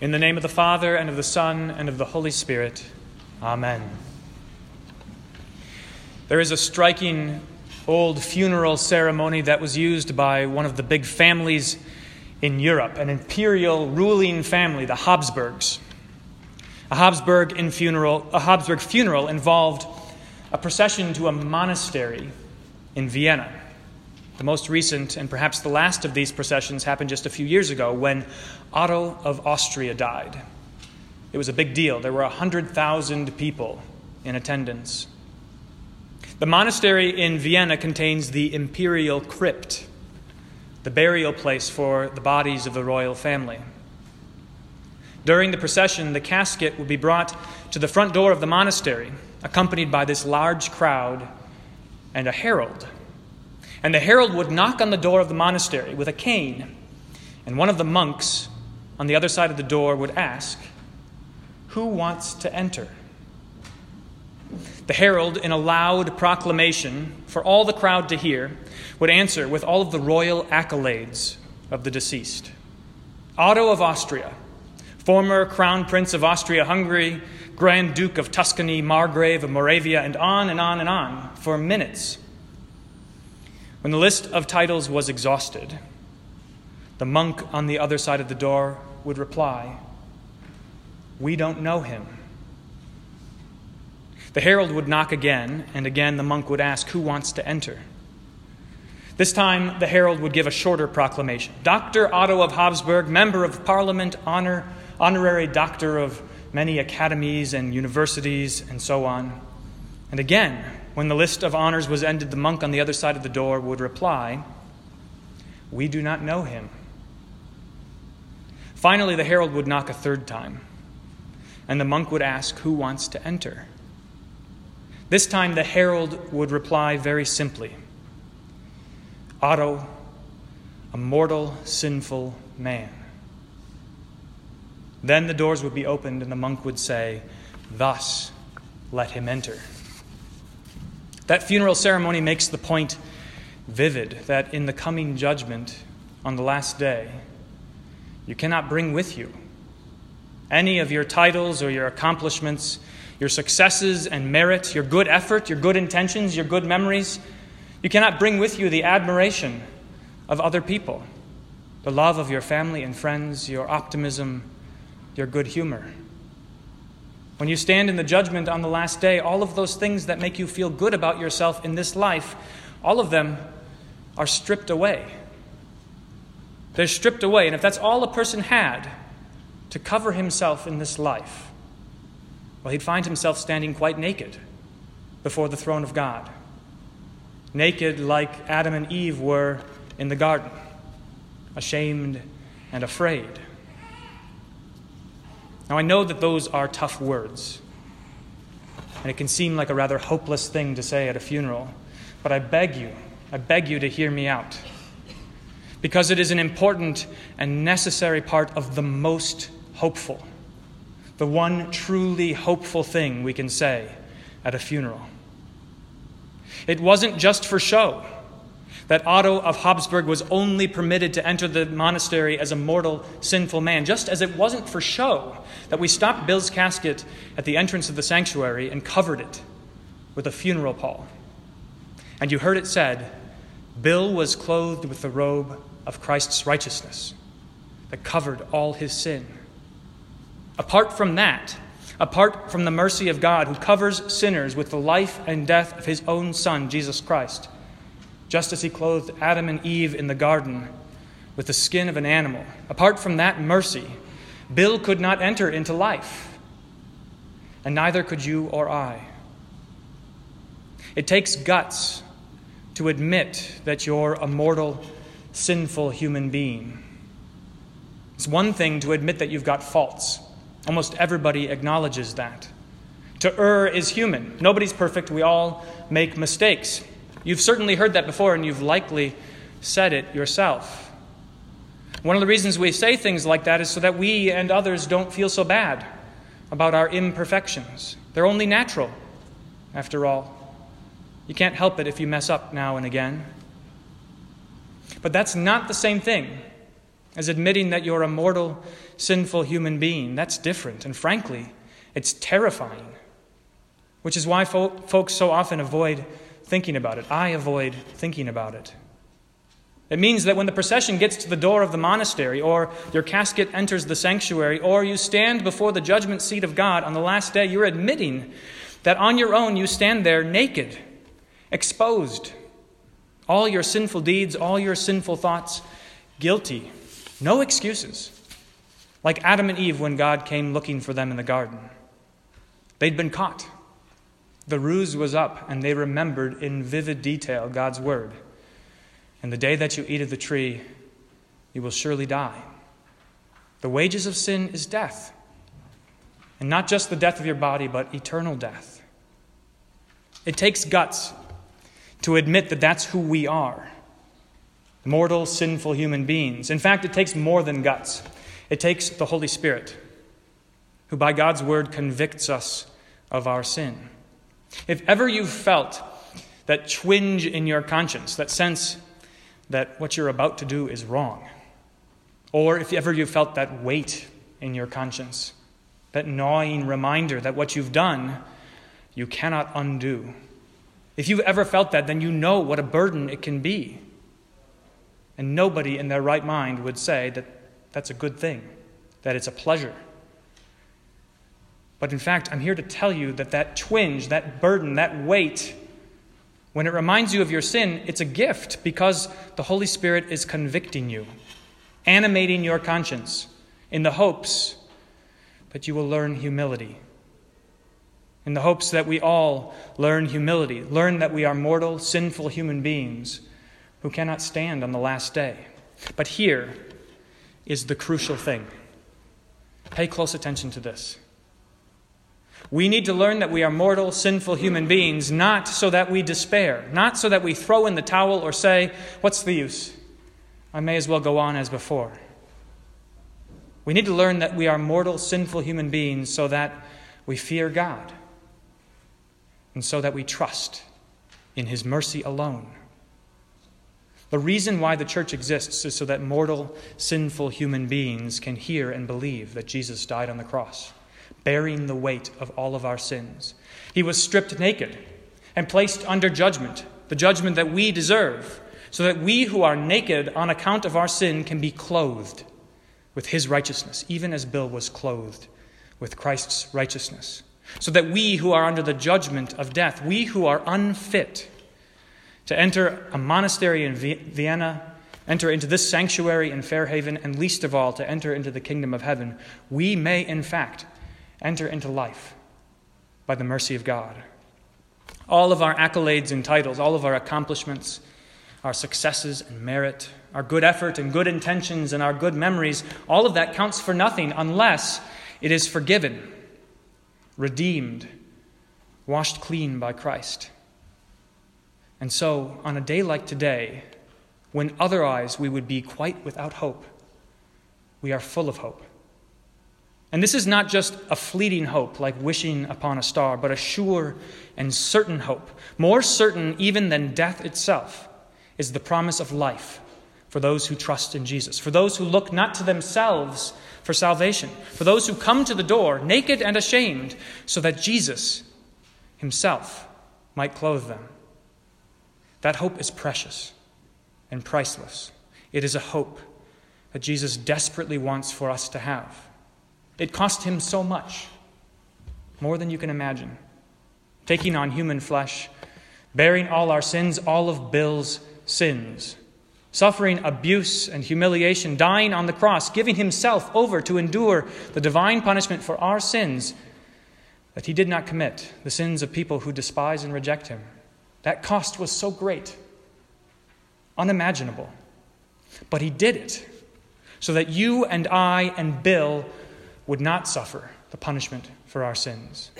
In the name of the Father, and of the Son, and of the Holy Spirit. Amen. There is a striking old funeral ceremony that was used by one of the big families in Europe, an imperial ruling family, the Habsburgs. A Habsburg, in funeral, a Habsburg funeral involved a procession to a monastery in Vienna. The most recent and perhaps the last of these processions happened just a few years ago when Otto of Austria died. It was a big deal. There were 100,000 people in attendance. The monastery in Vienna contains the imperial crypt, the burial place for the bodies of the royal family. During the procession, the casket would be brought to the front door of the monastery, accompanied by this large crowd and a herald. And the herald would knock on the door of the monastery with a cane, and one of the monks on the other side of the door would ask, Who wants to enter? The herald, in a loud proclamation for all the crowd to hear, would answer with all of the royal accolades of the deceased Otto of Austria, former Crown Prince of Austria Hungary, Grand Duke of Tuscany, Margrave of Moravia, and on and on and on for minutes. When the list of titles was exhausted, the monk on the other side of the door would reply, We don't know him. The herald would knock again, and again the monk would ask, Who wants to enter? This time, the herald would give a shorter proclamation Dr. Otto of Habsburg, Member of Parliament, honor, honorary doctor of many academies and universities, and so on. And again, when the list of honors was ended, the monk on the other side of the door would reply, We do not know him. Finally, the herald would knock a third time, and the monk would ask, Who wants to enter? This time, the herald would reply very simply Otto, a mortal, sinful man. Then the doors would be opened, and the monk would say, Thus let him enter. That funeral ceremony makes the point vivid that in the coming judgment on the last day, you cannot bring with you any of your titles or your accomplishments, your successes and merit, your good effort, your good intentions, your good memories. You cannot bring with you the admiration of other people, the love of your family and friends, your optimism, your good humor. When you stand in the judgment on the last day, all of those things that make you feel good about yourself in this life, all of them are stripped away. They're stripped away. And if that's all a person had to cover himself in this life, well, he'd find himself standing quite naked before the throne of God. Naked like Adam and Eve were in the garden, ashamed and afraid. Now, I know that those are tough words, and it can seem like a rather hopeless thing to say at a funeral, but I beg you, I beg you to hear me out. Because it is an important and necessary part of the most hopeful, the one truly hopeful thing we can say at a funeral. It wasn't just for show that Otto of Habsburg was only permitted to enter the monastery as a mortal, sinful man, just as it wasn't for show that we stopped Bill's casket at the entrance of the sanctuary and covered it with a funeral pall. And you heard it said, Bill was clothed with the robe of Christ's righteousness that covered all his sin. Apart from that, apart from the mercy of God who covers sinners with the life and death of his own Son, Jesus Christ, just as he clothed Adam and Eve in the garden with the skin of an animal. Apart from that mercy, Bill could not enter into life, and neither could you or I. It takes guts to admit that you're a mortal, sinful human being. It's one thing to admit that you've got faults. Almost everybody acknowledges that. To err is human. Nobody's perfect. We all make mistakes. You've certainly heard that before, and you've likely said it yourself. One of the reasons we say things like that is so that we and others don't feel so bad about our imperfections. They're only natural, after all. You can't help it if you mess up now and again. But that's not the same thing as admitting that you're a mortal, sinful human being. That's different, and frankly, it's terrifying, which is why fo- folks so often avoid thinking about it. I avoid thinking about it. It means that when the procession gets to the door of the monastery, or your casket enters the sanctuary, or you stand before the judgment seat of God on the last day, you're admitting that on your own you stand there naked, exposed. All your sinful deeds, all your sinful thoughts, guilty. No excuses. Like Adam and Eve when God came looking for them in the garden. They'd been caught. The ruse was up, and they remembered in vivid detail God's word. And the day that you eat of the tree, you will surely die. The wages of sin is death. And not just the death of your body, but eternal death. It takes guts to admit that that's who we are mortal, sinful human beings. In fact, it takes more than guts, it takes the Holy Spirit, who by God's word convicts us of our sin. If ever you've felt that twinge in your conscience, that sense that what you're about to do is wrong. Or if ever you felt that weight in your conscience, that gnawing reminder that what you've done, you cannot undo. If you've ever felt that, then you know what a burden it can be. And nobody in their right mind would say that that's a good thing, that it's a pleasure. But in fact, I'm here to tell you that that twinge, that burden, that weight, when it reminds you of your sin, it's a gift because the Holy Spirit is convicting you, animating your conscience in the hopes that you will learn humility. In the hopes that we all learn humility, learn that we are mortal, sinful human beings who cannot stand on the last day. But here is the crucial thing. Pay close attention to this. We need to learn that we are mortal, sinful human beings, not so that we despair, not so that we throw in the towel or say, What's the use? I may as well go on as before. We need to learn that we are mortal, sinful human beings so that we fear God and so that we trust in His mercy alone. The reason why the church exists is so that mortal, sinful human beings can hear and believe that Jesus died on the cross bearing the weight of all of our sins. He was stripped naked and placed under judgment, the judgment that we deserve, so that we who are naked on account of our sin can be clothed with his righteousness, even as Bill was clothed with Christ's righteousness. So that we who are under the judgment of death, we who are unfit to enter a monastery in Vienna, enter into this sanctuary in Fairhaven, and least of all, to enter into the kingdom of heaven, we may, in fact, enter into life by the mercy of God. All of our accolades and titles, all of our accomplishments, our successes and merit, our good effort and good intentions and our good memories, all of that counts for nothing unless it is forgiven, redeemed, washed clean by Christ. And so, on a day like today, when otherwise we would be quite without hope, we are full of hope. And this is not just a fleeting hope, like wishing upon a star, but a sure and certain hope. More certain even than death itself is the promise of life for those who trust in Jesus, for those who look not to themselves for salvation, for those who come to the door naked and ashamed, so that Jesus himself might clothe them. That hope is precious and priceless. It is a hope that Jesus desperately wants for us to have. It cost him so much, more than you can imagine. Taking on human flesh, bearing all our sins, all of Bill's sins, suffering abuse and humiliation, dying on the cross, giving himself over to endure the divine punishment for our sins that he did not commit, the sins of people who despise and reject him. That cost was so great, unimaginable. But he did it so that you and I and Bill would not suffer the punishment for our sins,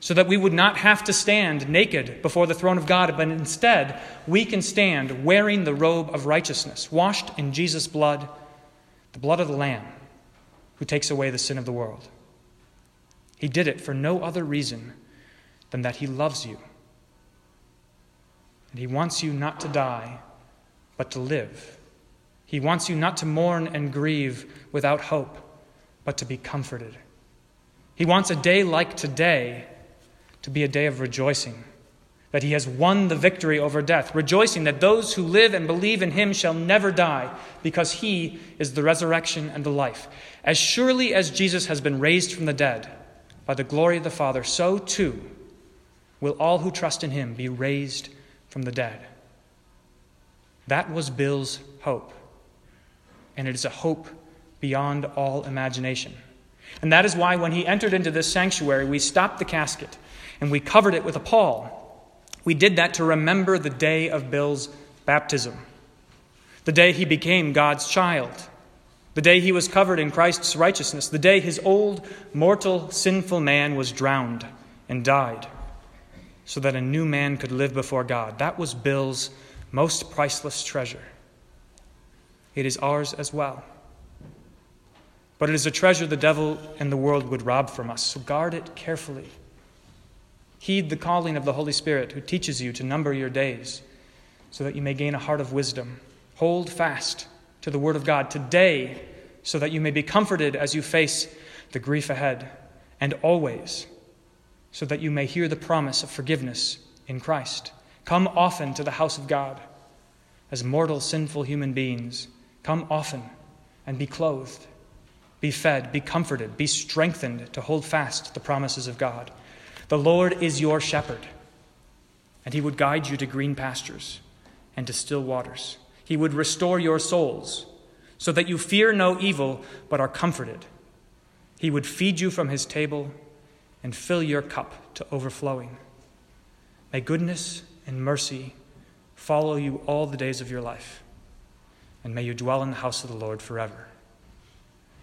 so that we would not have to stand naked before the throne of God, but instead we can stand wearing the robe of righteousness, washed in Jesus' blood, the blood of the Lamb who takes away the sin of the world. He did it for no other reason than that He loves you. And He wants you not to die, but to live He wants you not to mourn and grieve without hope, but to be comforted. He wants a day like today to be a day of rejoicing, that he has won the victory over death, rejoicing that those who live and believe in him shall never die, because he is the resurrection and the life. As surely as Jesus has been raised from the dead by the glory of the Father, so too will all who trust in him be raised from the dead. That was Bill's hope. And it is a hope beyond all imagination. And that is why, when he entered into this sanctuary, we stopped the casket and we covered it with a pall. We did that to remember the day of Bill's baptism, the day he became God's child, the day he was covered in Christ's righteousness, the day his old, mortal, sinful man was drowned and died, so that a new man could live before God. That was Bill's most priceless treasure. It is ours as well. But it is a treasure the devil and the world would rob from us, so guard it carefully. Heed the calling of the Holy Spirit who teaches you to number your days so that you may gain a heart of wisdom. Hold fast to the Word of God today so that you may be comforted as you face the grief ahead, and always so that you may hear the promise of forgiveness in Christ. Come often to the house of God as mortal, sinful human beings. Come often and be clothed, be fed, be comforted, be strengthened to hold fast the promises of God. The Lord is your shepherd, and he would guide you to green pastures and to still waters. He would restore your souls so that you fear no evil but are comforted. He would feed you from his table and fill your cup to overflowing. May goodness and mercy follow you all the days of your life, and may you dwell in the house of the Lord forever.